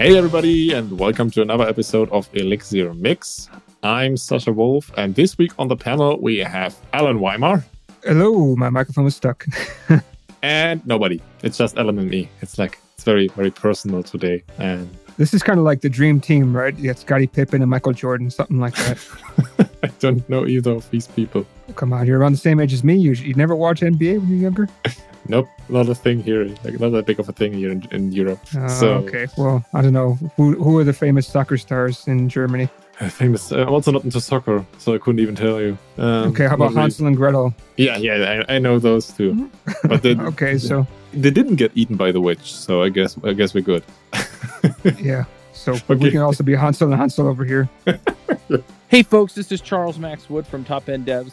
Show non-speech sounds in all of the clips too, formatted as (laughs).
Hey, everybody, and welcome to another episode of Elixir Mix. I'm Sascha Wolf, and this week on the panel we have Allen Wyma. Hello, my microphone is stuck. (laughs) and nobody. It's just Alan and me. It's like, it's very, very personal today. And this is kind of like the dream team, right? You got Scottie Pippen and Michael Jordan, something like that. (laughs) I don't know either of these people. Come on, you're around the same age as me. You, you never watch NBA when you're younger? (laughs) nope, not a thing here. Like not that big of a thing here in, in Europe. Uh, so okay, well, I don't know who who are the famous soccer stars in Germany. Famous. Uh, I'm also not into soccer, so I couldn't even tell you. Um, okay, how about Hansel and Gretel? Yeah, yeah, I, I know those two. But (laughs) okay, so they didn't get eaten by the witch, so I guess I guess we're good. (laughs) yeah. So okay. we can also be Hansel and Hansel over here. hey, folks, this is Charles Max Wood from Top End Devs.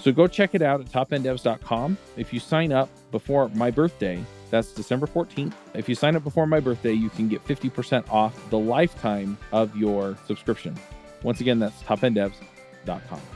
So go check it out at topenddevs.com. If you sign up before my birthday, that's December 14th. If you sign up before my birthday, you can get 50% off the lifetime of your subscription. Once again, that's topenddevs.com. (laughs)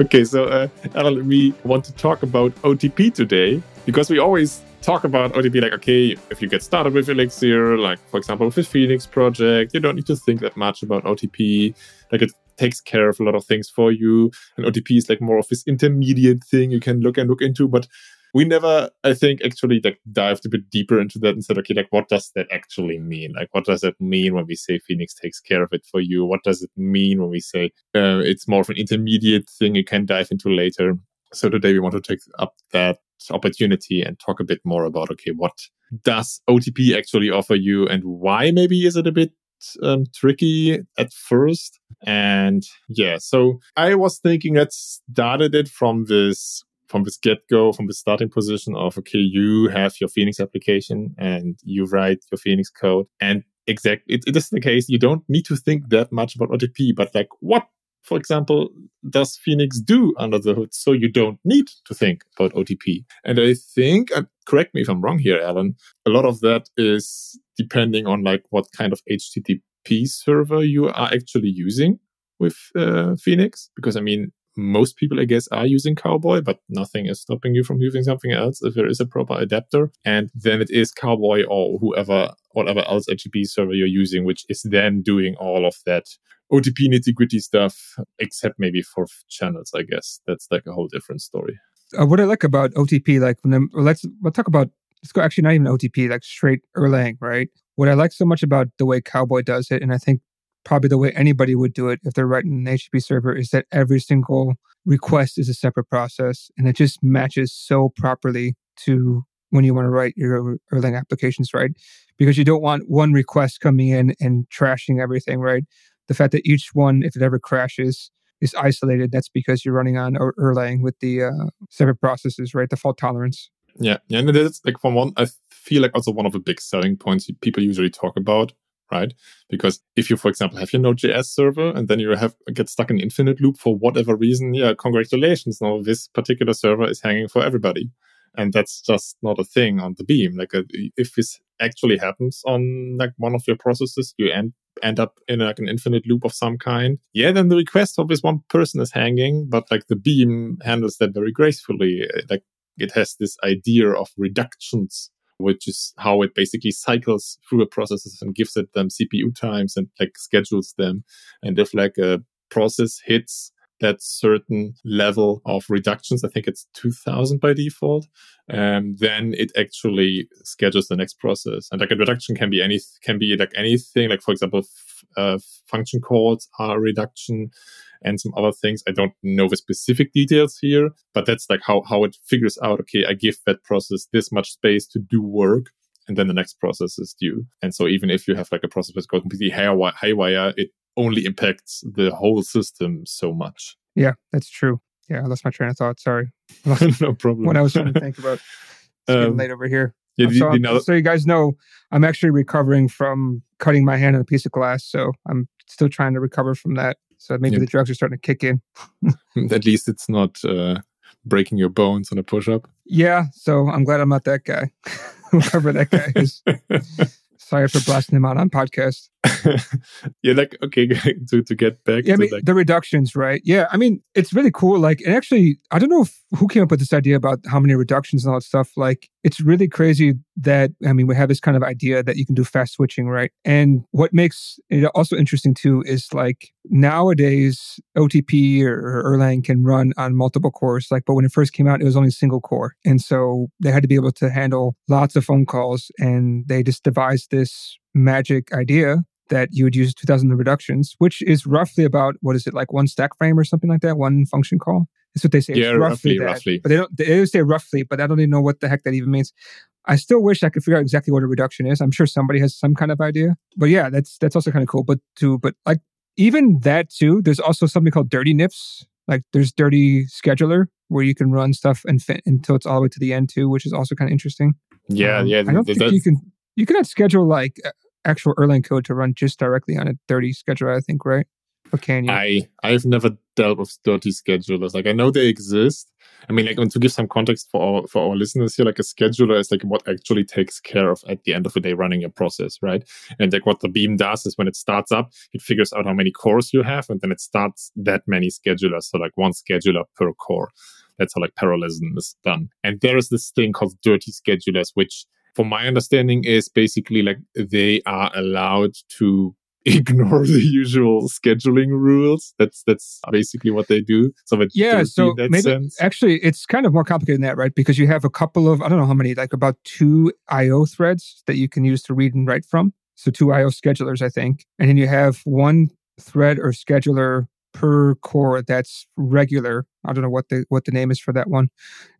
Okay, so uh, Allen, we want to talk about OTP today because we always talk about OTP like, okay, if you get started with Elixir, like for example with the Phoenix project, you don't need to think that much about OTP. Like it takes care of a lot of things for you. And OTP is like more of this intermediate thing you can look and look into. But we never, I think, actually like dived a bit deeper into that and said, okay, like what does that actually mean? Like what does that mean when we say Phoenix takes care of it for you? What does it mean when we say uh, it's more of an intermediate thing you can dive into later? So today we want to take up that opportunity and talk a bit more about okay, what does OTP actually offer you and why maybe is it a bit um, tricky at first. And yeah, so I was thinking that started it from this from this get go, from the starting position of okay, you have your Phoenix application and you write your Phoenix code, and exactly it, it is the case. You don't need to think that much about OTP, but like what for example, does Phoenix do under the hood? So you don't need to think about OTP. And I think, and correct me if I'm wrong here, Allen, a lot of that is depending on like what kind of HTTP server you are actually using with uh, Phoenix. Because I mean, most people, I guess, are using Cowboy, but nothing is stopping you from using something else if there is a proper adapter. And then it is Cowboy or whoever, whatever else HTTP server you're using, which is then doing all of that OTP nitty gritty stuff, except maybe for channels, I guess. That's like a whole different story. Uh, what I like about OTP, like when I'm, let's we'll talk about go actually not even OTP, like straight Erlang, right? What I like so much about the way Cowboy does it, and I think probably the way anybody would do it if they're writing an HTTP server, is that every single request is a separate process, and it just matches so properly to when you want to write your Erlang applications, right? Because you don't want one request coming in and trashing everything, right? The fact that each one, if it ever crashes, is isolated, that's because you're running on Erlang with the uh, separate processes, right? The fault tolerance. Yeah, yeah, and is like from one, I feel like also one of the big selling points people usually talk about, right? Because if you, for example, have your Node.js server and then you have get stuck in infinite loop for whatever reason, yeah, congratulations. Now this particular server is hanging for everybody, and that's just not a thing on the beam. Like uh, if this actually happens on like one of your processes, you end end up in like an infinite loop of some kind. Yeah, then the request of this one person is hanging, but like the beam handles that very gracefully. Like it has this idea of reductions, which is how it basically cycles through the processes and gives it them CPU times and like schedules them. And if like a process hits that certain level of reductions. I think it's 2000 by default. Um, then it actually schedules the next process. And like a reduction can be any, can be like anything. Like, for example, f- uh, function calls are a reduction. And some other things. I don't know the specific details here, but that's like how, how it figures out, okay, I give that process this much space to do work. And then the next process is due. And so even if you have like a process that's going completely haywire, it only impacts the whole system so much. Yeah, that's true. Yeah, I lost my train of thought. Sorry. (laughs) no problem. When I was trying to think about (laughs) um, late over here. Yeah, so, you know, so you guys know, I'm actually recovering from cutting my hand on a piece of glass. So I'm still trying to recover from that. So maybe yeah. the drugs are starting to kick in. (laughs) At least it's not uh, breaking your bones on a push up. Yeah. So I'm glad I'm not that guy. (laughs) Whoever that guy is. (laughs) Sorry for blasting him out on podcast. yeah, like okay, to to get back. Yeah, I mean, like... the reductions, right? Yeah, I mean, it's really cool. Like, and actually, I don't know if, who came up with this idea about how many reductions and all that stuff. Like, it's really crazy that I mean, we have this kind of idea that you can do fast switching, right? And what makes it also interesting too is like nowadays OTP or, Erlang can run on multiple cores. Like, but when it first came out, it was only single core, and so they had to be able to handle lots of phone calls, and they just devised this magic idea that you would use 2000 reductions, which is roughly about what is it like one stack frame or something like that, one function call. That's what they say. Yeah, roughly, roughly, roughly. But they don't. They say roughly, but I don't even know what the heck that even means. I still wish I could figure out exactly what a reduction is. I'm sure somebody has some kind of idea. But yeah, that's that's also kind of cool. But to but like even that too, there's also something called dirty NIFs. Like there's dirty scheduler where you can run stuff and fit until it's all the way to the end too, which is also kind of interesting. Yeah, um, yeah. I don't think you can you cannot schedule like actual Erlang code to run just directly on a dirty scheduler, I think, right? You? I I've never dealt with dirty schedulers. Like I know they exist. I mean, like to give some context for our for our listeners here, like a scheduler is like what actually takes care of at the end of the day running a process, right? And like what the beam does is when it starts up, it figures out how many cores you have, and then it starts that many schedulers. So like one scheduler per core. That's how like parallelism is done. And there is this thing called dirty schedulers, which from my understanding is basically like they are allowed to (laughs) ignore the usual scheduling rules. That's that's basically what they do. So yeah, so maybe sense. actually it's kind of more complicated than that, right? Because you have a couple of I don't know how many, like about two I/O threads that you can use to read and write from. So two I/O schedulers, I think, and then you have one thread or scheduler per core that's regular. I don't know what the what the name is for that one.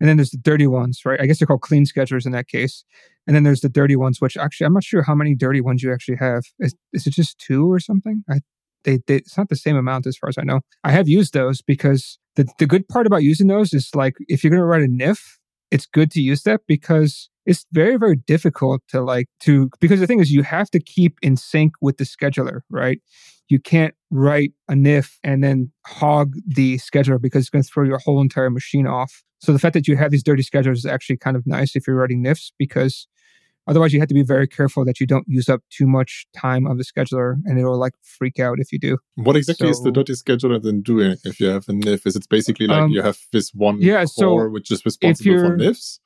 And then there's the dirty ones, right? I guess they're called clean schedulers in that case. And then there's the dirty ones, which actually I'm not sure how many dirty ones you actually have. Is, is it just two or something? I they, they it's not the same amount as far as I know. I have used those because the the good part about using those is like if you're going to write a NIF, it's good to use that because it's very very difficult to like to because the thing is you have to keep in sync with the scheduler right you can't write a NIF and then hog the scheduler because it's going to throw your whole entire machine off. So the fact that you have these dirty schedulers is actually kind of nice if you're writing NIFs because otherwise you have to be very careful that you don't use up too much time of the scheduler and it'll like freak out if you do. What exactly so, is the dirty scheduler then doing if you have a NIF? Is it basically like um, you have this one yeah, core so which is responsible for NIFs?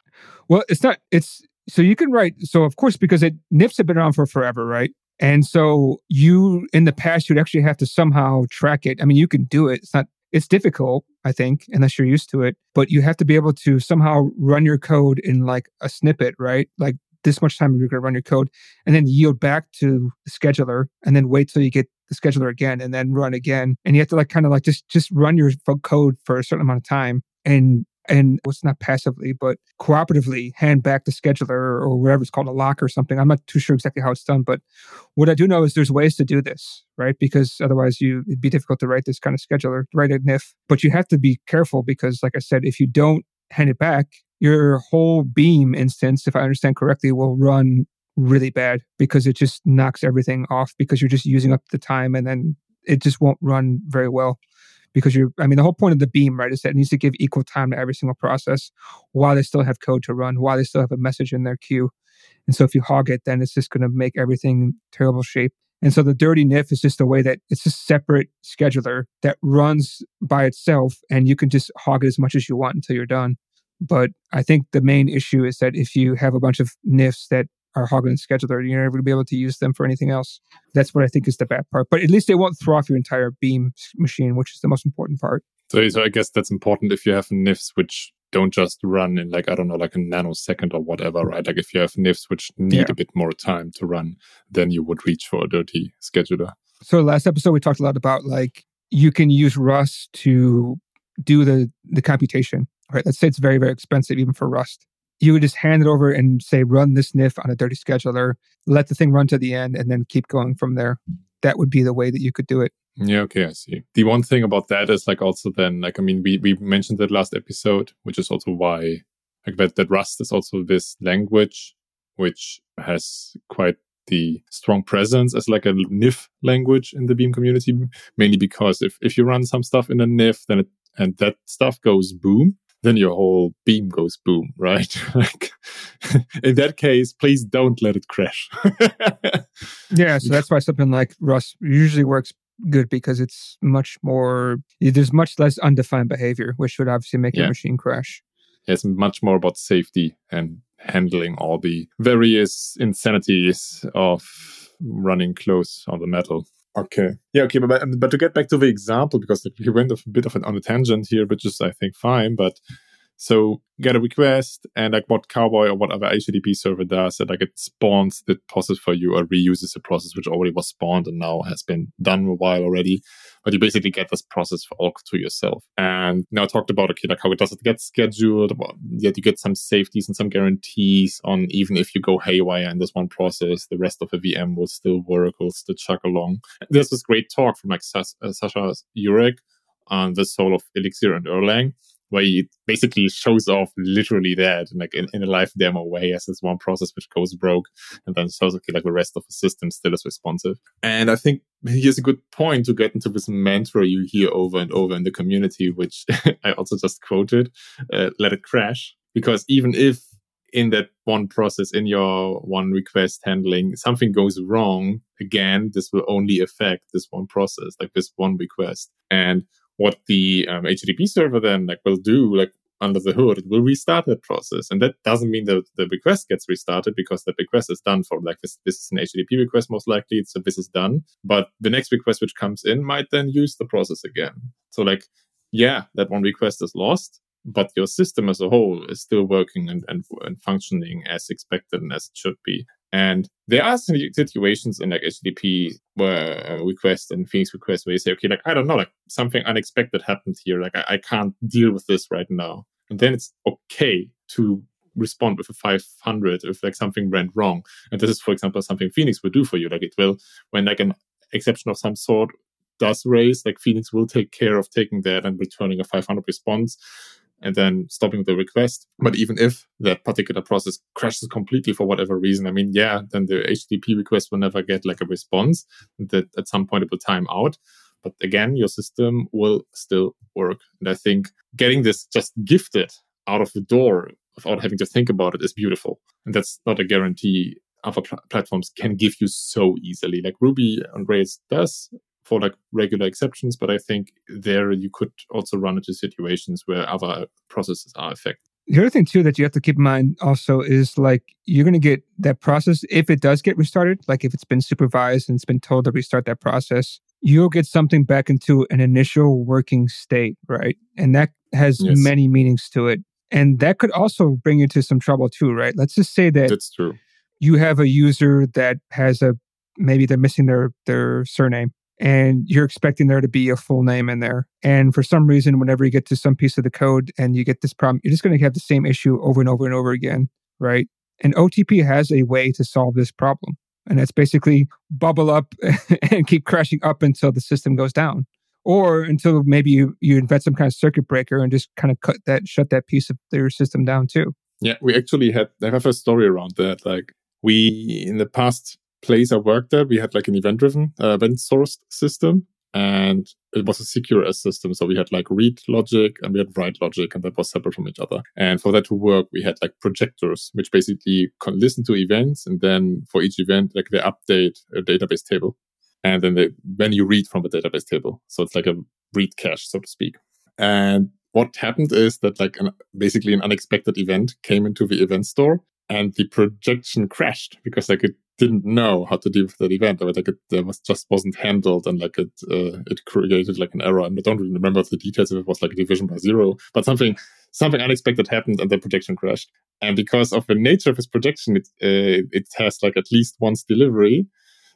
Well, it's not, it's, so you can write, so of course, because it NIFs have been around for forever, right? And so you, in the past, you'd actually have to somehow track it. I mean, you can do it. It's not, it's difficult, I think, unless you're used to it, but you have to be able to somehow run your code in like a snippet, right? Like this much time you're going to run your code and then yield back to the scheduler and then wait till you get the scheduler again and then run again. And you have to like kind of like just, just run your code for a certain amount of time. And and what's not passively, but cooperatively hand back the scheduler or whatever it's called, a lock or something. I'm not too sure exactly how it's done, but what I do know is there's ways to do this, right? Because otherwise you it'd be difficult to write this kind of scheduler, write a NIF. But you have to be careful because, like I said, if you don't hand it back, your whole beam instance, if I understand correctly, will run really bad because it just knocks everything off because you're just using up the time and then it just won't run very well because you're, I mean, the whole point of the beam, right, is that it needs to give equal time to every single process while they still have code to run, while they still have a message in their queue. And so if you hog it, then it's just going to make everything terrible shape. And so the dirty NIF is just a way that it's a separate scheduler that runs by itself and you can just hog it as much as you want until you're done. But I think the main issue is that if you have a bunch of NIFs that are hogging scheduler, you're never going to be able to use them for anything else. That's what I think is the bad part. But at least they won't throw off your entire beam machine, which is the most important part. So, so I guess that's important if you have NIFs which don't just run in like, I don't know, like a nanosecond or whatever, mm. right? Like if you have NIFs which need yeah. a bit more time to run, then you would reach for a dirty scheduler. So last episode, we talked a lot about like you can use Rust to do the the computation. Right. Let's say it's very, very expensive even for Rust. You would just hand it over and say, run this NIF on a dirty scheduler, let the thing run to the end, and then keep going from there. That would be the way that you could do it. Yeah, okay, I see. The one thing about that is like also then like I mean we we mentioned that last episode, which is also why like that, that Rust is also this language which has quite the strong presence as like a NIF language in the Beam community, mainly because if, if you run some stuff in a NIF, then it, and that stuff goes boom, then your whole beam goes boom, (laughs) right? like, in that case, please don't let it crash. (laughs) yeah, so that's why something like Rust usually works good because it's much more there's much less undefined behavior, which would obviously make yeah. your machine crash. It's much more about safety and handling all the various insanities of running close on the metal. Okay. Yeah. Okay. But but to get back to the example, because we went a bit of an on a tangent here, which is I think fine. But so get a request and like what Cowboy or whatever HTTP server does, it like it spawns the process for you or reuses the process which already was spawned and now has been done a while already. But you basically get this process for all to yourself. And now I talked about okay, like how it does it get scheduled, yet you get some safeties and some guarantees on even if you go haywire in this one process, the rest of the VM will still work, will still chug along. There's this great talk from like uh, Saša Jurić on the soul of Elixir and Erlang where it basically shows off literally that like in, in a live demo way as this one process which goes broke and then shows okay like the rest of the system still is responsive. And i think here's a good point to get into this mantra you hear over and over in the community which (laughs) i also just quoted uh, let it crash. Because even if in that one process in your one request handling something goes wrong again this will only affect this one process like this one request. And what the um, HTTP server then like will do, like under the hood, it will restart that process. And that doesn't mean that the request gets restarted because the request is done for like this, this is an HTTP request, most likely. So this is done. But the next request which comes in might then use the process again. So like, yeah, that one request is lost, but your system as a whole is still working and, and, and functioning as expected and as it should be. And there are some situations in like HTTP where uh, request and Phoenix request where you say, okay, like, I don't know, like something unexpected happened here. Like, I, I can't deal with this right now. And then it's okay to respond with a 500 if like something went wrong. And this is, for example, something Phoenix will do for you. Like it will, when like an exception of some sort does raise, like Phoenix will take care of taking that and returning a 500 response and then stopping the request. But even if that particular process crashes completely for whatever reason, I mean, yeah, then the HTTP request will never get like a response that at some point it will time out. But again, your system will still work. And I think getting this just gifted out of the door without having to think about it is beautiful. And that's not a guarantee other pl- platforms can give you so easily. Like Ruby on Rails does for like regular exceptions, but I think there you could also run into situations where other processes are affected. The other thing too that you have to keep in mind also is like you're going to get that process if it does get restarted, like if it's been supervised and it's been told to restart that process, you'll get something back into an initial working state, right? And that has yes. many meanings to it. And that could also bring you to some trouble too, right? Let's just say that That's true. You have a user that has a maybe they're missing their their surname and you're expecting there to be a full name in there. And for some reason, whenever you get to some piece of the code and you get this problem, you're just going to have the same issue over and over and over again, right? And OTP has a way to solve this problem. And that's basically bubble up (laughs) and keep crashing up until the system goes down. Or until maybe you, you invent some kind of circuit breaker and just kind of cut that, shut that piece of your system down too. Yeah, we actually had, I have a story around that. Like we, in the past place I worked at, we had like an event driven, uh, event sourced system. And it was a CQRS system. So we had like read logic and we had write logic and that was separate from each other. And for that to work, we had like projectors, which basically can listen to events. And then for each event, like they update a database table. And then they, when you read from the database table. So it's like a read cache, so to speak. And what happened is that like an, basically an unexpected event came into the event store and the projection crashed because like it didn't know how to deal with that event. Or like it, it was just wasn't handled, and like it uh, it created like an error. And I don't really remember the details if it was like a division by zero, but something something unexpected happened, and the projection crashed. And because of the nature of this projection, it uh, it has like at least once delivery.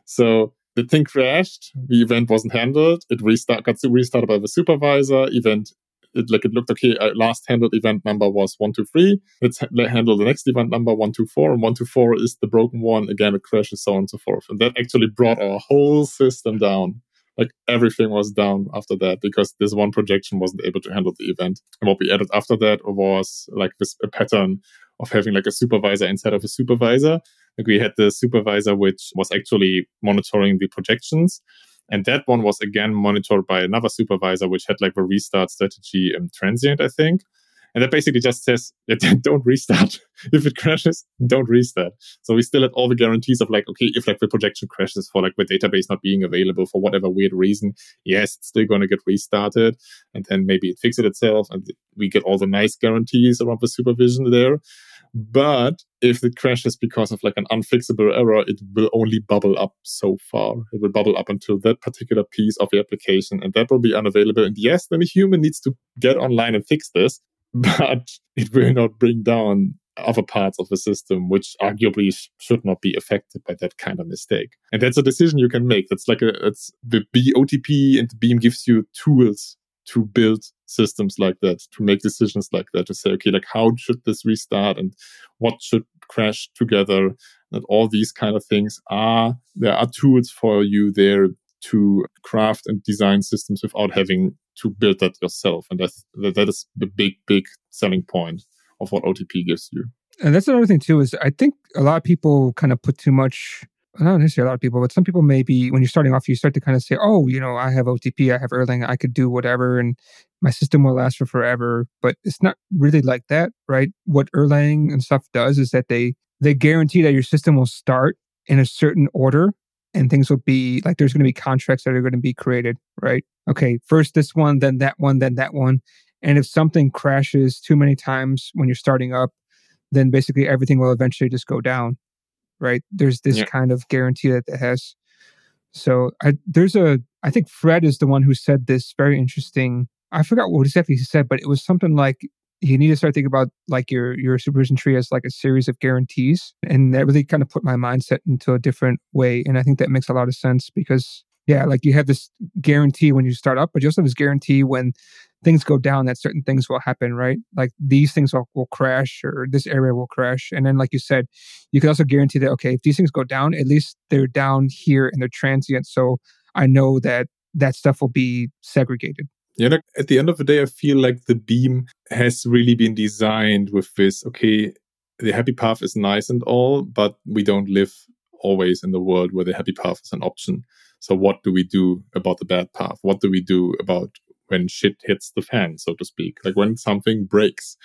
So the thing crashed. The event wasn't handled. It restart got restarted by the supervisor. Event it like it looked okay. Uh, last handled event number was one two three. Let's ha- handle the next event number one two four, and one two four is the broken one. Again, it crashes, so on and so forth. And that actually brought our whole system down. Like everything was down after that because this one projection wasn't able to handle the event. And what we added after that was like this a pattern of having like a supervisor instead of a supervisor. Like we had the supervisor which was actually monitoring the projections and that one was again monitored by another supervisor, which had like a restart strategy and transient, I think. And that basically just says, (laughs) don't restart. (laughs) if it crashes, don't restart. So we still had all the guarantees of like, okay, if like the projection crashes for like the database not being available for whatever weird reason, yes, it's still going to get restarted. And then maybe it fixes itself and we get all the nice guarantees around the supervision there. But if it crashes because of like an unfixable error, it will only bubble up so far. It will bubble up until that particular piece of the application and that will be unavailable. And yes, then a human needs to get online and fix this, (laughs) but it will not bring down other parts of the system, which arguably sh- should not be affected by that kind of mistake. And that's a decision you can make. That's like a, it's the B OTP and the Beam gives you tools to build systems like that, to make decisions like that, to say, okay, like how should this restart and what should crash together? And all these kind of things are, there are tools for you there to craft and design systems without having to build that yourself. And that's, that is the big, big selling point of what OTP gives you. And that's another thing too, is I think a lot of people kind of put too much not necessarily a lot of people, but some people maybe when you're starting off, you start to kind of say, oh, you know, I have OTP, I have Erlang, I could do whatever, and my system will last for forever. But it's not really like that, right? What Erlang and stuff does is that they they guarantee that your system will start in a certain order and things will be like there's going to be contracts that are going to be created, right? Okay, first this one, then that one, then that one. And if something crashes too many times when you're starting up, then basically everything will eventually just go down right? There's this yeah. kind of guarantee that it has. So I, there's a, I think Fred is the one who said this very interesting. I forgot what exactly he said, but it was something like you need to start thinking about like your your supervision tree as like a series of guarantees, and that really kind of put my mindset into a different way. And I think that makes a lot of sense because yeah, like you have this guarantee when you start up, but you also have this guarantee when things go down that certain things will happen, right? Like these things will, will crash or this area will crash. And then, like you said, you can also guarantee that, okay, if these things go down, at least they're down here and they're transient. So I know that that stuff will be segregated. Yeah, like at the end of the day, I feel like the beam has really been designed with this. Okay, the happy path is nice and all, but we don't live always in the world where the happy path is an option. So what do we do about the bad path? What do we do about when shit hits the fan, so to speak, like when something breaks.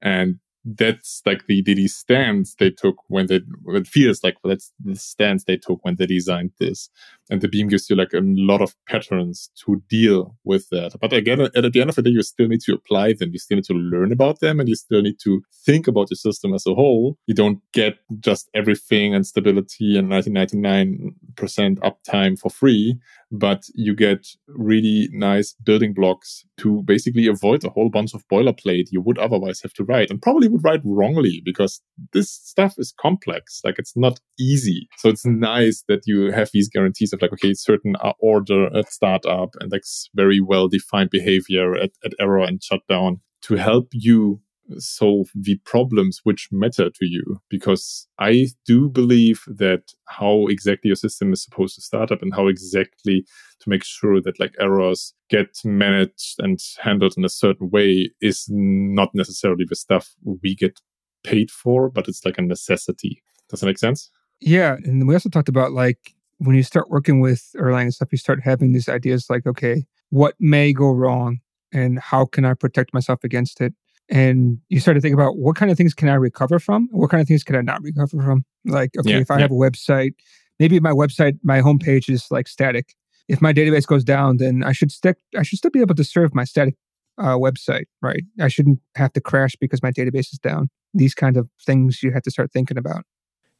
And that's like the, the, the stance they took when they, it feels like that's the stance they took when they designed this. And the beam gives you like a lot of patterns to deal with that. But again, at, the end of the day, you still need to apply them. You still need to learn about them and you still need to think about your system as a whole. You don't get just everything and stability and 1999% uptime for free but you get really nice building blocks to basically avoid a whole bunch of boilerplate you would otherwise have to write and probably would write wrongly because this stuff is complex. Like it's not easy. So it's nice that you have these guarantees of like, okay, certain order at startup and like very well defined behavior at, at error and shutdown to help you solve the problems which matter to you. Because I do believe that how exactly your system is supposed to start up and how exactly to make sure that like errors get managed and handled in a certain way is not necessarily the stuff we get paid for, but it's like a necessity. Does that make sense? Yeah. And we also talked about like when you start working with Erlang and stuff, you start having these ideas like, okay, what may go wrong and how can I protect myself against it? And you start to think about what kind of things can I recover from? What kind of things can I not recover from? Like, okay, yeah, if I yeah. have a website, maybe my website, my homepage is like static. If my database goes down, then I should stick. I should still be able to serve my static uh, website, right? I shouldn't have to crash because my database is down. These kind of things you have to start thinking about.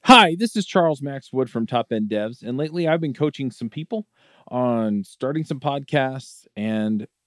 Hi, this is Charles Max Wood from Top End Devs, and lately I've been coaching some people on starting some podcasts and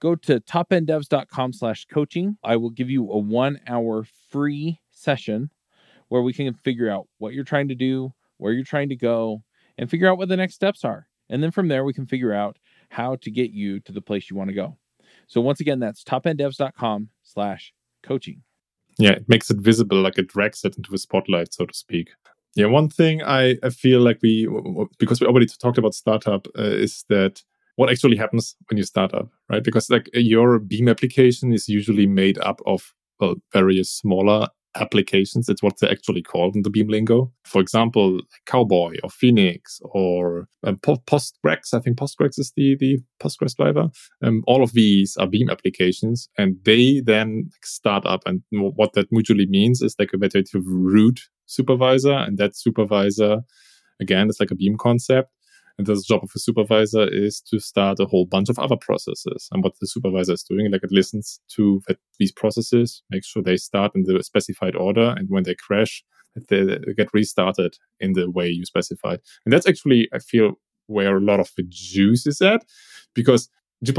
go to topenddevs.com slash coaching. I will give you a one hour free session where we can figure out what you're trying to do, where you're trying to go, and figure out what the next steps are. And then from there, we can figure out how to get you to the place you want to go. So once again, that's topenddevs.com slash coaching. Yeah, it makes it visible, like it drags it into the spotlight, so to speak. Yeah, one thing I, I feel like we, because we already talked about startup, uh, is that what actually happens when you start up, right? Because like your Beam application is usually made up of well, various smaller applications. It's what they're actually called in the Beam lingo. For example, Cowboy or Phoenix or um, Postgrex. I think Postgrex is the, the Postgres driver. Um, all of these are Beam applications and they then start up. And what that mutually means is like a better root supervisor and that supervisor, again, it's like a Beam concept and the job of a supervisor is to start a whole bunch of other processes. And what the supervisor is doing, like it listens to these processes, makes sure they start in the specified order. And when they crash, they get restarted in the way you specified. And that's actually, I feel, where a lot of the juice is at because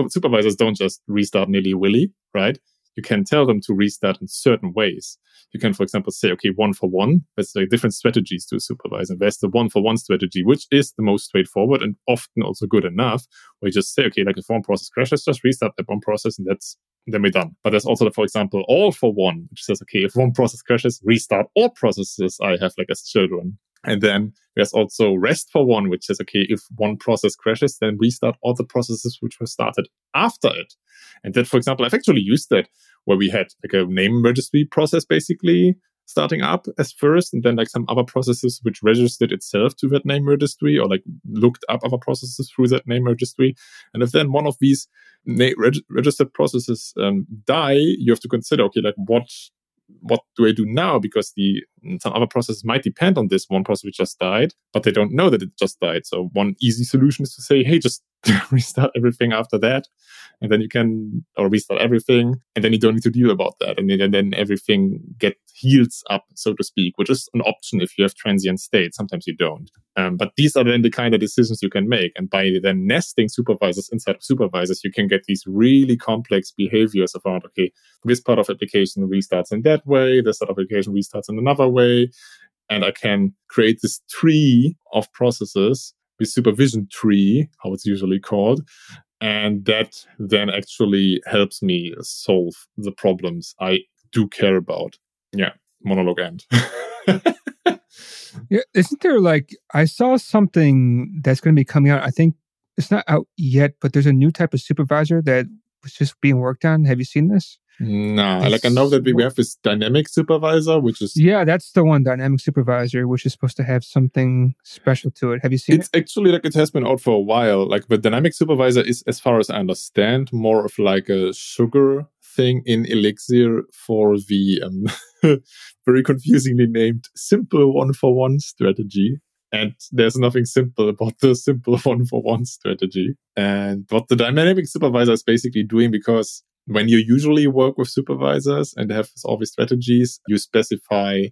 supervisors don't just restart nilly willy, right? You can tell them to restart in certain ways. You can, for example, say, okay, one for one. There's like different strategies to supervise. And there's the one for one strategy, which is the most straightforward and often also good enough, where you just say, okay, like if one process crashes, just restart that one process and that's then we're done. But there's also, for example, all for one, which says, okay, if one process crashes, restart all processes I have like as children. And then there's also rest for one, which says, okay, if one process crashes, then restart all the processes which were started after it. And that, for example, I've actually used that where we had like a name registry process basically starting up as first and then like some other processes which registered itself to that name registry or like looked up other processes through that name registry and if then one of these na- reg- registered processes um, die you have to consider okay like what what do I do now? Because the some other processes might depend on this one process which just died, but they don't know that it just died. So one easy solution is to say, hey, just (laughs) restart everything after that. And then you can, or restart everything. And then you don't need to deal about that. And then, and then everything get heals up, so to speak, which is an option if you have transient state. Sometimes you don't. Um, but these are then the kind of decisions you can make. And by then nesting supervisors inside of supervisors, you can get these really complex behaviors around, okay, this part of application restarts in that way, this part of application restarts in another way. And I can create this tree of processes with supervision tree, how it's usually called. And that then actually helps me solve the problems I do care about. Yeah, monologue end. (laughs) yeah, isn't there like I saw something that's going to be coming out? I think it's not out yet, but there's a new type of supervisor that was just being worked on. Have you seen this? No, like I know that we have this dynamic supervisor, which is yeah, that's the one dynamic supervisor, which is supposed to have something special to it. Have you seen it's it? actually like it has been out for a while. Like the dynamic supervisor is, as far as I understand, more of like a sugar thing in Elixir for the um, (laughs) very confusingly named simple one for one strategy. And there's nothing simple about the simple (laughs) one for one strategy. And what the dynamic supervisor is basically doing, because when you usually work with supervisors and have all these strategies, you specify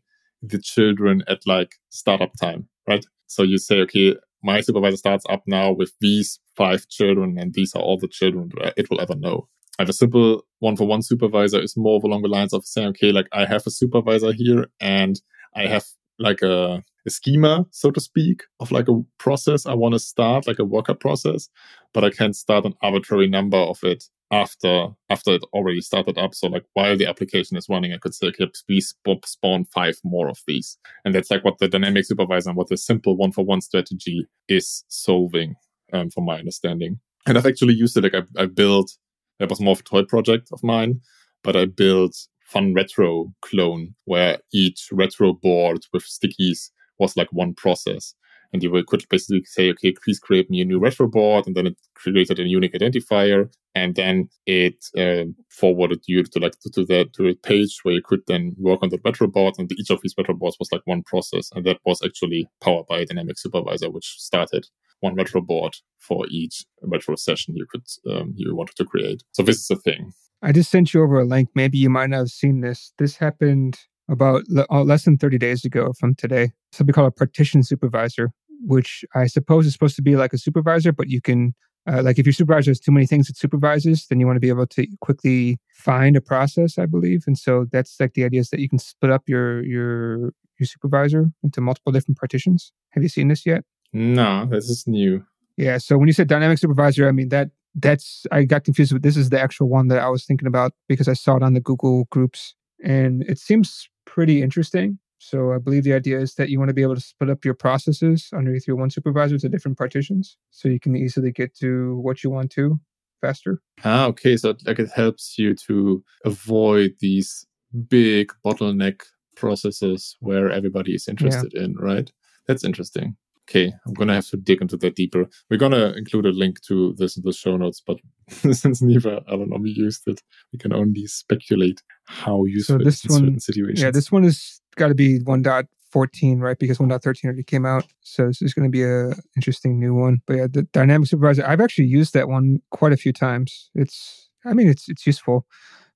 the children at like startup time, right? So you say, okay, my supervisor starts up now with these five children, and these are all the children it will ever know. I have a simple one for one supervisor is more along the lines of saying, okay, like I have a supervisor here and I have like a, a schema, so to speak, of like a process I want to start, like a worker process, but I can't start an arbitrary number of it after after it already started up. So like while the application is running, I could say, okay, please spawn five more of these. And that's like what the dynamic supervisor and what the simple one for one strategy is solving, um, from my understanding. And I've actually used it. Like I, I built, it was more of a toy project of mine, but I built fun retro clone where each retro board with stickies was like one process. And you could basically say, okay, please create me a new retro board, and then it created a unique identifier, and then it uh, forwarded you to like to, to the to a page where you could then work on the retro board, and each of these retro boards was like one process, and that was actually powered by a dynamic supervisor, which started one retro board for each retro session you could um, you wanted to create. So this is a thing. I just sent you over a link. Maybe you might not have seen this. This happened about uh, less than 30 days ago from today. Something called a partition supervisor, which I suppose is supposed to be like a supervisor, but you can uh, like if your supervisor has too many things it supervises, then you want to be able to quickly find a process, I believe. And so that's like the idea is that you can split up your your your supervisor into multiple different partitions. Have you seen this yet? No, this is new. Yeah. So when you said dynamic supervisor, I mean that that's I got confused with this is the actual one that I was thinking about because I saw it on the Google groups and it seems pretty interesting. So I believe the idea is that you want to be able to split up your processes underneath your one supervisor to different partitions so you can easily get to what you want to faster. Ah, okay. So like it helps you to avoid these big bottleneck processes where everybody is interested yeah. in, right? That's interesting. Okay, I'm gonna have to dig into that deeper. We're gonna include a link to this in the show notes, but (laughs) since neither Allen or me used it, we can only speculate how useful so this one, certain situations. Yeah, this one has got to be 1.14, right? Because 1.13 already came out, so this is going to be a interesting new one. But yeah, the dynamic supervisor, I've actually used that one quite a few times. It's, I mean, it's it's useful.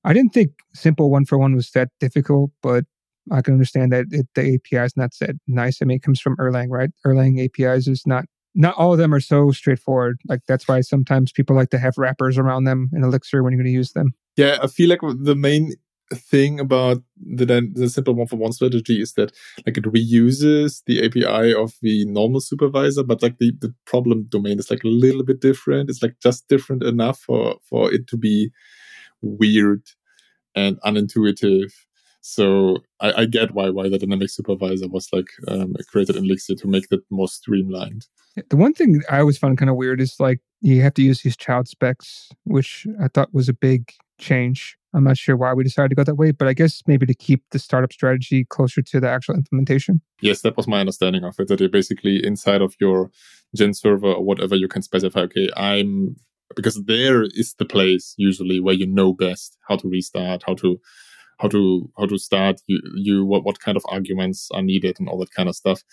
I didn't think simple one for one was that difficult, but I can understand that it, the API is not that nice. I mean, it comes from Erlang, right? Erlang APIs is not not all of them are so straightforward. Like that's why sometimes people like to have wrappers around them in Elixir when you're going to use them. Yeah, I feel like the main thing about the the simple one for one strategy is that like it reuses the API of the normal supervisor, but like the, the problem domain is like a little bit different. It's like just different enough for for it to be weird and unintuitive so I, I, get why why the dynamic supervisor was like um, created in Elixir to make that more streamlined. The one thing I always found kind of weird is like you have to use these child specs, which I thought was a big change. I'm not sure why we decided to go that way, but I guess maybe to keep the startup strategy closer to the actual implementation. Yes, that was my understanding of it. That you basically inside of your GenServer or whatever, you can specify, okay, I'm because there is the place usually where you know best how to restart, how to how to how to start you, you what, what kind of arguments are needed and all that kind of stuff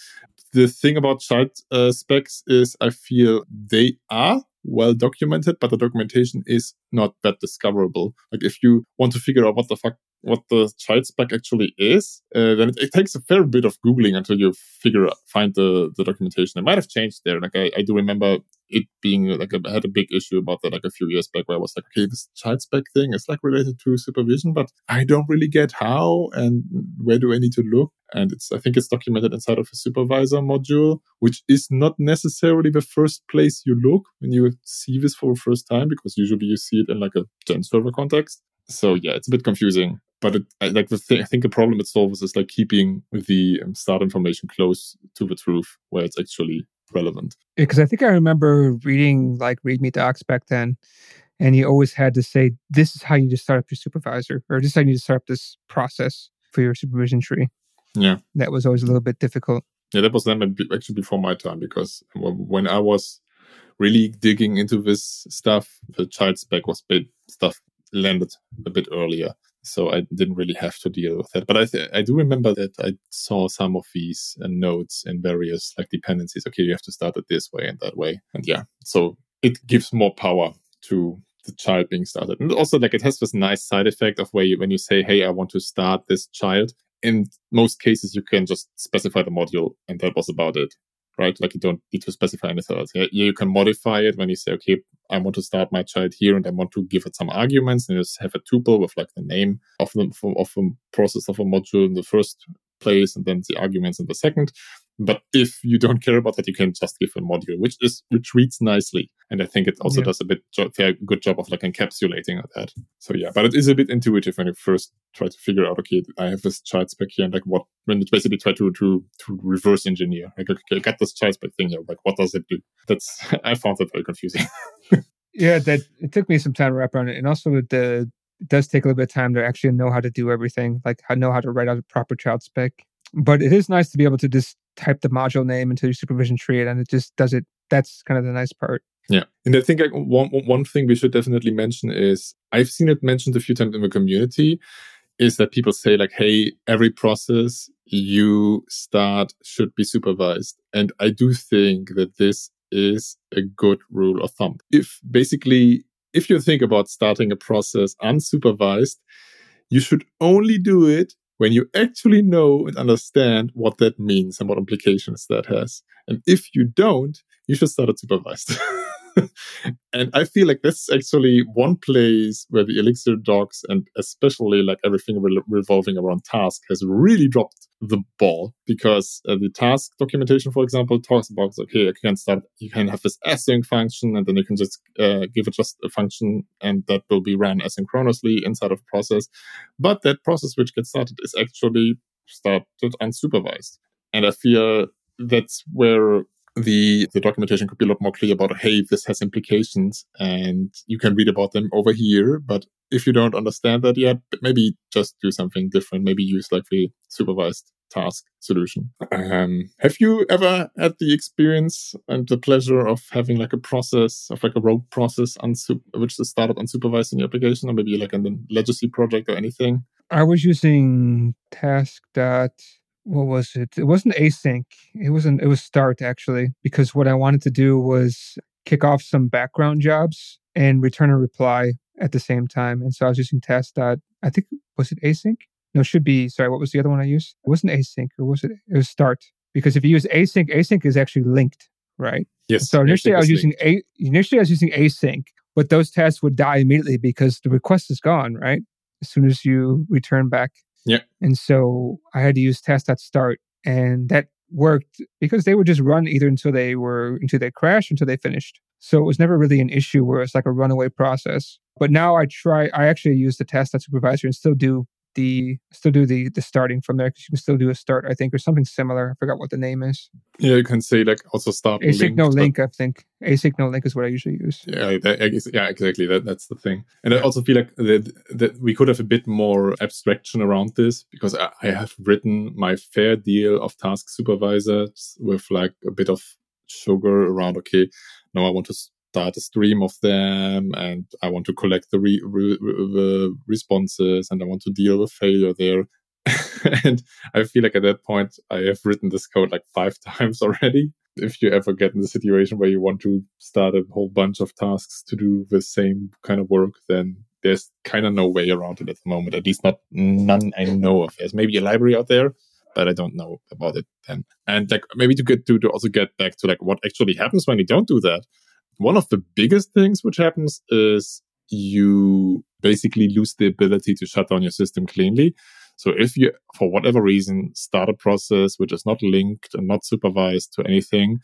the thing about child uh, specs is i feel they are well documented but the documentation is not that discoverable like if you want to figure out what the fuck what the child spec actually is, uh, then it, it, takes a fair bit of googling until you figure find the, the documentation. It might have changed there. Like I, I do remember it being like a, I had a big issue about that like a few years back where I was like, okay, this child spec thing is like related to supervision, but I don't really get how and where do I need to look? And it's I think it's documented inside of a supervisor module, which is not necessarily the first place you look when you see this for the first time, because usually you see it in like a GenServer context. So yeah, it's a bit confusing but it, like the thing, I think the problem it solves is like keeping the um, start information close to the truth where it's actually relevant. Because I think I remember reading like README docs back then, and you always had to say, "This is how you to start up your supervisor," or "This is how you need to start up this process for your supervision tree." Yeah, that was always a little bit difficult. Yeah, that was then actually before my time because when I was really digging into this stuff, the child spec was bit stuff landed a bit earlier so I didn't really have to deal with that. But I th- I do remember that I saw some of these uh, notes in various like dependencies. Okay, you have to start it this way and that way, and yeah, so it gives more power to the child being started, and also like it has this nice side effect of where you, when you say, "Hey, I want to start this child." In most cases, you can just specify the module, and that was about it right? Like you don't need to specify anything else. Yeah, you can modify it when you say, okay, I want to start my child here and I want to give it some arguments and just have a tuple with like the name of the of a process of a module in the first place and then the arguments in the second. But if you don't care about that, you can just give a module, which is which reads nicely, and I think it also yeah. does a bit jo- fair, good job of like encapsulating that. So yeah, but it is a bit intuitive when you first try to figure out, okay, I have this child spec here, and like what when you basically try to to to reverse engineer, like okay, I got this child spec thing here, like what does it do? That's (laughs) I found that very confusing. (laughs) yeah, that it took me some time to wrap around it, and also the uh, it does take a little bit of time to actually know how to do everything, like know how to write out a proper child spec. But it is nice to be able to just type the module name into your supervision tree and it just does it. That's kind of the nice part. Yeah. And I think like, one, one thing we should definitely mention is I've seen it mentioned a few times in the community is that people say like, Hey, every process you start should be supervised. And I do think that this is a good rule of thumb. If basically, if you think about starting a process unsupervised, you should only do it when you actually know and understand what that means and what implications that has. And if you don't, you should start it supervised. (laughs) and I feel like that's actually one place where the Elixir docs and especially like everything re- revolving around task has really dropped the ball because uh, the task documentation, for example, talks about okay, you can start, you can have this async function, and then you can just uh, give it just a function, and that will be ran asynchronously inside of process. But that process which gets started is actually started unsupervised, and I feel that's where the the documentation could be a lot more clear about hey this has implications and you can read about them over here. But if you don't understand that yet maybe just do something different. Maybe use like the supervised task solution. Um, have you ever had the experience and the pleasure of having like a process of like a rogue process which is started unsupervised in your application or maybe like in the legacy project or anything? I was using task dot what was it? It wasn't async. It wasn't. It was start actually, because what I wanted to do was kick off some background jobs and return a reply at the same time. And so I was using task dot. I think was it async? No, it should be. Sorry, what was the other one I used? It wasn't async, or was it? It was start. Because if you use async, async is actually linked, right? Yes. So initially I was using a. Initially I was using async, but those tasks would die immediately because the request is gone, right? As soon as you return back yeah. And so I had to use task.start and that worked because they would just run either until they were until they crashed until they finished. So it was never really an issue where it's like a runaway process. But now I try I actually use the task.supervisor and still do the still do the the starting from there because you can still do a start I think or something similar. I forgot what the name is. Yeah, you can say like also start async no link. I think async no link is what I usually use. Yeah, that, yeah, exactly. That that's the thing. And I also feel like that that we could have a bit more abstraction around this because I, I have written my fair deal of task supervisors with like a bit of sugar around. Okay, now I want to start a stream of them and I want to collect the, re- re- re- responses and I want to deal with failure there. (laughs) and I feel like at that point, I have written this code like five (laughs) times already. If you ever get in the situation where you want to start a whole bunch of tasks to do the same kind of work, then there's kind of no way around it at the moment. At least not none I know of. There's maybe a library out there, but I don't know about it then. And like maybe to get to, to also get back to like what actually happens when you don't do that one of the biggest things which happens is you basically lose the ability to shut down your system cleanly. So if you, for whatever reason, start a process which is not linked and not supervised to anything,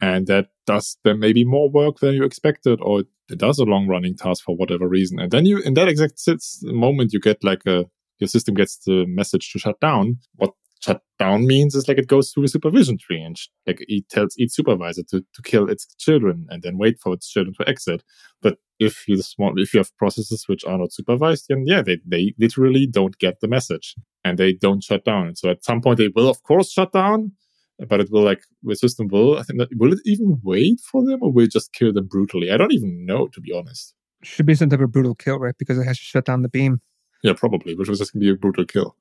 and that does then maybe more work than you expected, or it does a long running task for whatever reason, and then you, in that exact moment, you get like a, your system gets the message to shut down. What shut down means is like it goes through a supervision tree and sh- like it tells each supervisor to, to kill its children and then wait for its children to exit. But if you want, if you have processes which are not supervised, then yeah, they, they literally don't get the message and they don't shut down. And so at some point they will of course shut down, but it will like the system will, I think that will it even wait for them or will it just kill them brutally? I don't even know to be honest. Should be some type of brutal kill, right? Because it has to shut down the beam. Yeah, probably, which was just gonna be a brutal kill.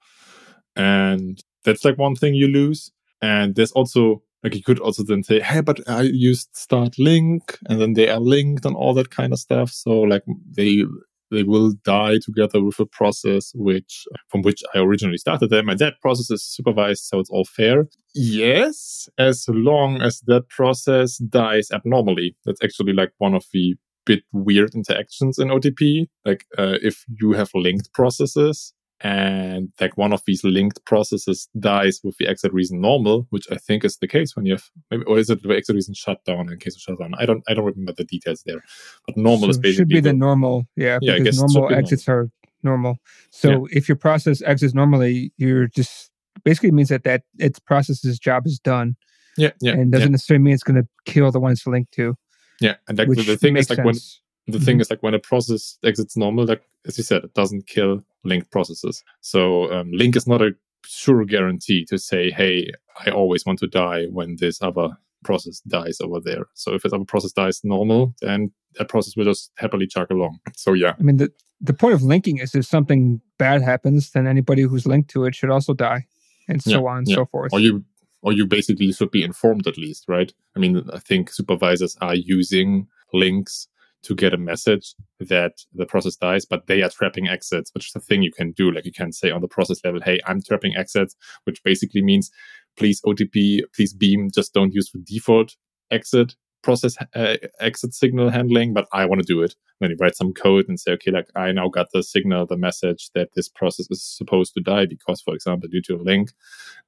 And that's like one thing you lose. And there's also like you could also then say, hey, but I used start link and then they are linked and all that kind of stuff. So like they they will die together with a process which from which I originally started them, and that process is supervised, so it's all fair. Yes, as long as that process dies abnormally. That's actually like one of the bit weird interactions in OTP. Like uh, if you have linked processes and like one of these linked processes dies with the exit reason normal, which I think is the case when you have maybe or is it the exit reason shutdown in case of shutdown? I don't I don't remember the details there. But normal so is basically should be the, the normal, yeah, yeah because normal exits normal. are normal. So yeah. if your process exits normally, you're just basically means that that its process's job is done. Yeah, yeah. And doesn't yeah. necessarily mean it's gonna kill the one it's linked to. Yeah, and like the thing is like sense. The mm-hmm. thing is like when a process exits normal, like as you said, it doesn't kill linked processes. So um, link is not a sure guarantee to say, hey, I always want to die when this other process dies over there. So if this other process dies normal, then that process will just happily chug along. So yeah. I mean the the point of linking is if something bad happens, then anybody who's linked to it should also die. And so yeah, on and yeah. so forth. Or you or you basically should be informed at least, right? I mean, I think supervisors are using links to get a message that the process dies, but they are trapping exits, which is a thing you can do. Like you can say on the process level, hey, I'm trapping exits, which basically means please OTP, please beam, just don't use the default exit process uh, exit signal handling, but I want to do it. Then you write some code and say, okay, like I now got the signal, the message that this process is supposed to die because, for example, due to a link,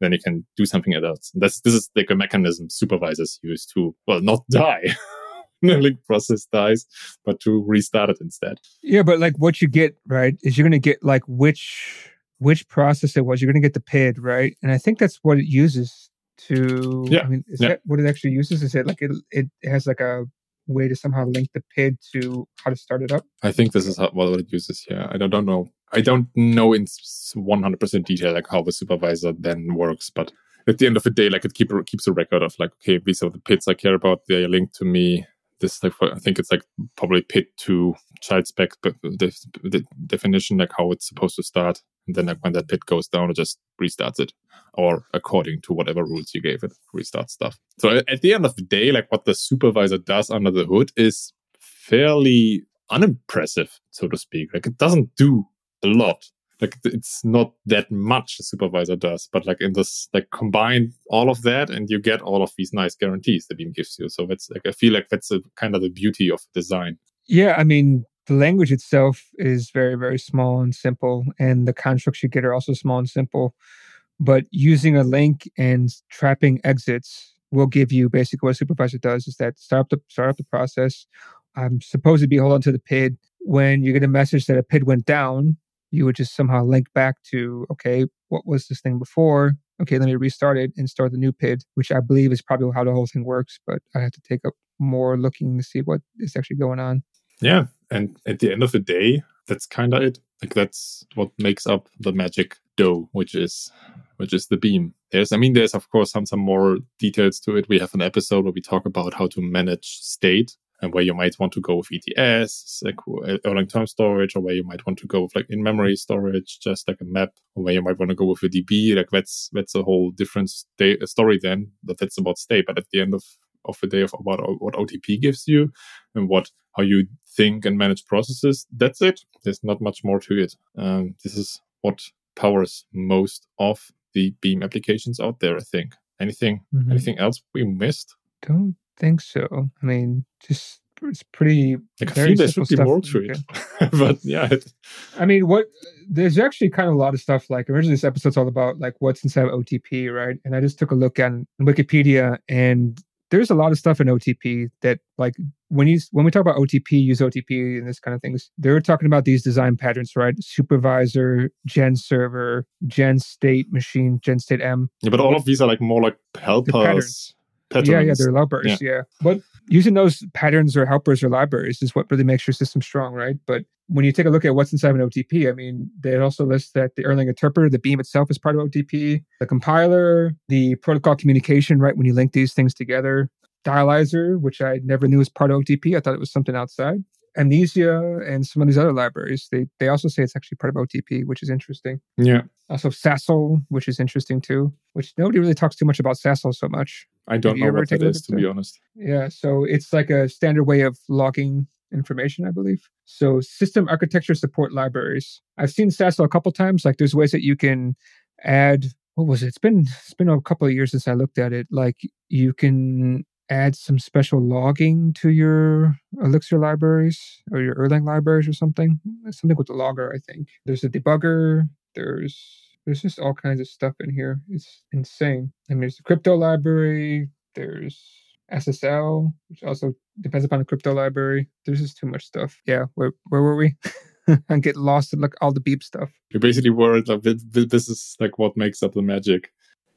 then you can do something else. And that's, this is like a mechanism supervisors use to, well, not (laughs) die. (laughs) the link process dies, but to restart it instead. Yeah, but like what you get, right, is you're going to get like which which process it was. You're going to get the PID, right? And I think that's what it uses to. Yeah. I mean, is yeah. that what it actually uses? Is it like it, it has like a way to somehow link the PID to how to start it up? I think this is how, what it uses. Yeah, I don't, don't know. I don't know in 100% detail like how the supervisor then works, but at the end of the day, like it keep, keeps a record of like, okay, these are the PIDs I care about. They are linked to me this like I think it's like probably PID to child spec but the, the, definition like how it's supposed to start and then like when that PID goes down it just restarts it or according to whatever rules you gave it restart stuff. So at the end of the day like what the supervisor does under the hood is fairly unimpressive so to speak. Like it doesn't do a lot like it's not that much a supervisor does but like in this like combine all of that and you get all of these nice guarantees the beam gives you. So that's like i feel like that's a, kind of the beauty of design. Yeah i mean the language itself is very very small and simple and the constructs you get are also small and simple. But using a link and trapping exits will give you basically what a supervisor does is that start up the start up the process. I'm supposed to be holding to the pid. When you get a message that a pid went down you would just somehow link back to, okay, what was this thing before? Okay, let me restart it and start the new PID, which I believe is probably how the whole thing works, but I have to take up more looking to see what is actually going on. Yeah. And at the end of the day, that's kind of it. Like that's what makes up the magic dough, which is which is the beam. There's I mean there's of course some some more details to it. We have an episode where we talk about how to manage state and where you might want to go with ETS, like long term storage, or where you might want to go with like in memory storage, just like a map, or where you might want to go with a DB. Like that's that's a whole different sta- story then. But that's about state. But at the end of of the day of what what OTP gives you and what how you think and manage processes, that's it. There's not much more to it. Um, this is what powers most of the Beam applications out there. I think. Anything mm-hmm. anything else we missed? Don't think so. I mean, just it's pretty. Like I feel there should be more to it, (laughs) but yeah. It... I mean, what there's actually kind of a lot of stuff. Like originally, this episode's all about like what's inside of OTP, right? And I just took a look at Wikipedia, and there's a lot of stuff in OTP that like when you when we talk about OTP, use OTP and this kind of things, they're talking about these design patterns, right? Supervisor, gen server, gen state machine, gen state M. Yeah, but all of these are like more like helpers patterns. Yeah, yeah, they're libraries. Yeah. yeah. But using those patterns or helpers or libraries is what really makes your system strong, right? But when you take a look at what's inside of an OTP, I mean, they also list that the Erlang interpreter, the beam itself is part of OTP, the compiler, the protocol communication, right? When you link these things together, dialyzer, which I never knew was part of OTP. I thought it was something outside. Mnesia and some of these other libraries. They they also say it's actually part of OTP, which is interesting. Yeah. Also SASL, which is interesting too, which nobody really talks too much about SASL so much. I don't know what it is, to be honest. Yeah, so it's like a standard way of logging information, I believe. So system architecture support libraries. I've seen SASL a couple times. Like there's ways that you can add what was it? It's been it's been a couple of years since I looked at it. Like you can add some special logging to your Elixir libraries or your Erlang libraries or something. Something with the logger, I think. There's a debugger. There's there's just all kinds of stuff in here. It's insane. I mean, there's the crypto library. There's SSL, which also depends upon the crypto library. There's just too much stuff. Yeah, where where were we? (laughs) and get lost in like all the beam stuff. You're basically worried that this is like what makes up the magic.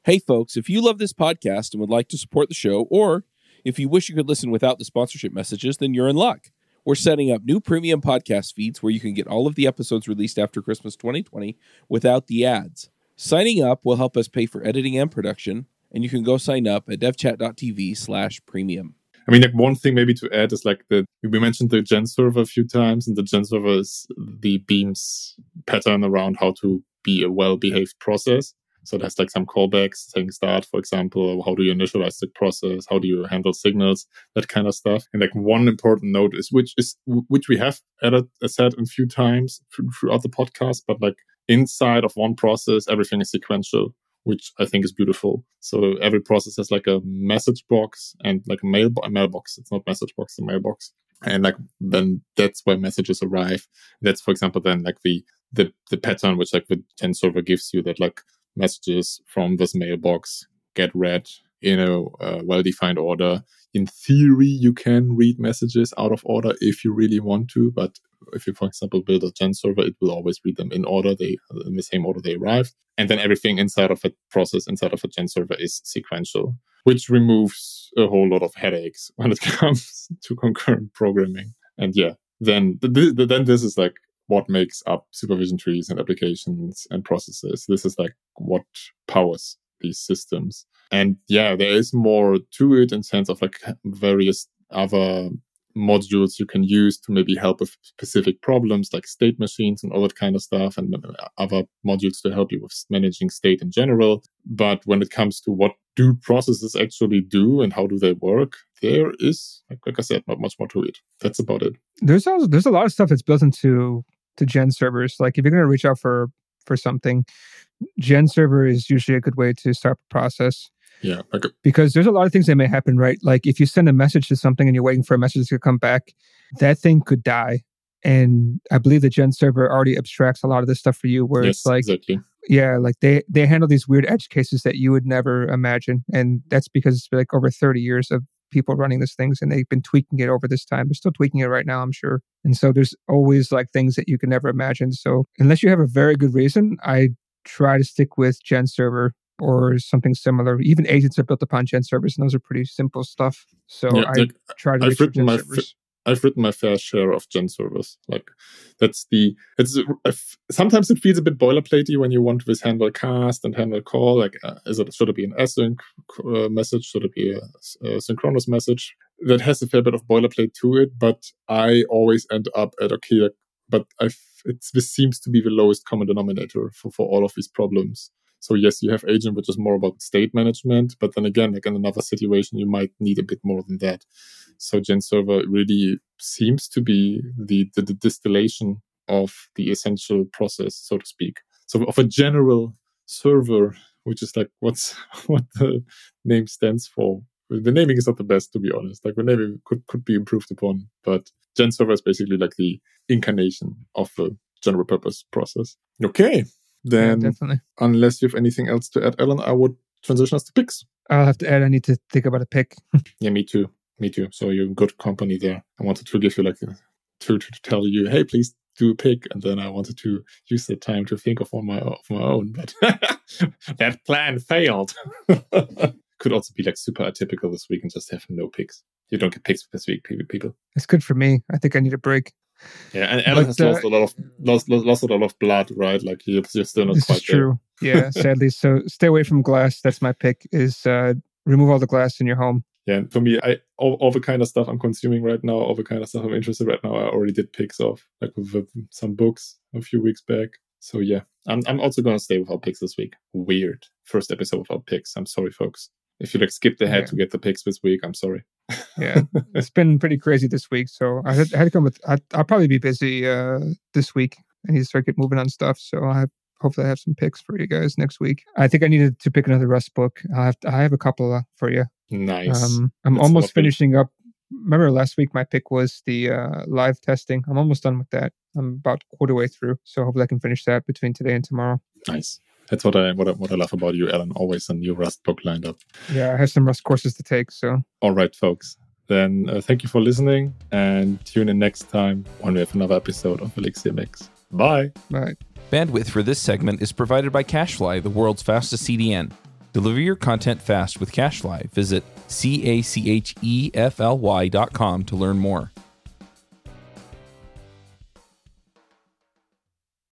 Hey, folks, if you love this podcast and would like to support the show, or if you wish you could listen without the sponsorship messages, then you're in luck. We're setting up new premium podcast feeds where you can get all of the episodes released after Christmas 2020 without the ads. Signing up will help us pay for editing and production, and you can go sign up at devchat.tv slash premium. I mean, like one thing maybe to add is like the we mentioned the gen server a few times, and the gen server is the beams pattern around how to be a well behaved process. So there's like some callbacks saying start, for example, how do you initialize the process? How do you handle signals? That kind of stuff. And like one important note is which is which we have added uh, said a few times throughout the podcast, but like inside of one process, everything is sequential which I think is beautiful. So every process has like a message box and like a mail a mailbox. It's not message box, a mailbox. And like then that's where messages arrive. That's for example then like the the the pattern which like the Gen server gives you that like messages from this mailbox get read in a uh, well-defined order. In theory, you can read messages out of order if you really want to, but if you, for example, build a gen server, it will always read them in order they in the same order they arrive, and then everything inside of a process inside of a gen server is sequential, which removes a whole lot of headaches (laughs) when it comes to concurrent programming. And yeah, then the, the, then this is like what makes up supervision trees and applications and processes. This is like what powers these systems. And yeah, there is more to it in sense of like various other modules you can use to maybe help with specific problems like state machines and all that kind of stuff and uh, other modules to help you with managing state in general but when it comes to what do processes actually do and how do they work there is like, like i said not much more to it that's about it there's also there's a lot of stuff that's built into to gen servers like if you're going to reach out for for something gen server is usually a good way to start the process yeah. because there's a lot of things that may happen, right? Like if you send a message to something and you're waiting for a message to come back, that thing could die. And I believe the Gen server already abstracts a lot of this stuff for you, where yes, it's like, exactly. yeah, like they they handle these weird edge cases that you would never imagine, and that's because it's like over 30 years of people running these things, and they've been tweaking it over this time. They're still tweaking it right now, I'm sure. And so there's always like things that you can never imagine. So unless you have a very good reason, I try to stick with Gen server or something similar. Even agents are built upon gen servers, and those are pretty simple stuff. So yeah, I like, try to I've written my servers. I've written my fair share of gen servers. Like that's the it's sometimes it feels a bit boilerplatey when you want to handle cast and handle call. Like, uh, is it should it be an async uh, message? Should it be a, a, synchronous message? That has a fair bit of boilerplate to it, but I always end up at okay. But i this seems to be the lowest common denominator for for all of these problems. So yes, you have agent, which is more about state management, but then again, like in another situation, you might need a bit more than that. So Gen Server really seems to be the, the, the distillation of the essential process, so to speak. So of a general server, which is like what's (laughs) what the name stands for. The naming is not the best, to be honest. Like the naming could could be improved upon, but Gen Server is basically like the incarnation of the general purpose process. Okay, then, yeah, unless you have anything else to add, Allen, I would transition us to picks. I'll have to add. I need to think about a pick. (laughs) yeah, me too. Me too. So you're in good company there. I wanted to give you like a, to to tell you, hey, please do a pick, and then I wanted to use the time to think of one my of my own, but (laughs) that plan failed. (laughs) Could also be like super atypical this week and just have no picks. You don't get picks this week, people. It's good for me. I think I need a break. Yeah, and Allen has uh, lost a lot of lost, lost a lot of blood, right? Like you're, you're still not quite true. yeah, (laughs) sadly. So stay away from glass. That's my pick. Is uh, remove all the glass in your home. Yeah, for me, I all, all, the kind of stuff I'm consuming right now, all the kind of stuff I'm interested right now, I already did picks of, like with, with some books a few weeks back. So yeah, I'm I'm also gonna stay without picks this week. Weird first episode without picks. I'm sorry, folks. If you like skipped ahead yeah. to get the picks this week, I'm sorry. Yeah, it's been pretty crazy this week. So I had, I had to come with. I, will probably be busy uh, this week. I need to start getting moving on stuff. So I have hopefully I have some picks for you guys next week. I think I needed to pick another Rust book. I have I have a couple uh, for you. Nice. Um, I'm That's almost lovely. finishing up. Remember last week my pick was the uh, live testing. I'm almost done with that. I'm about quarter way through, so hopefully I can finish that between today and tomorrow. Nice. That's what I what I, what I love about you, Allen. Always a new Rust book lined up. Yeah, I have some Rust courses to take. So. All right, folks. Then uh, thank you for listening, and tune in next time when we have another episode of Elixir Mix. Bye. Bye. Bandwidth for this segment is provided by CacheFly, the world's fastest CDN. Deliver your content fast with CacheFly. Visit c a c h e f l y dot com to learn more.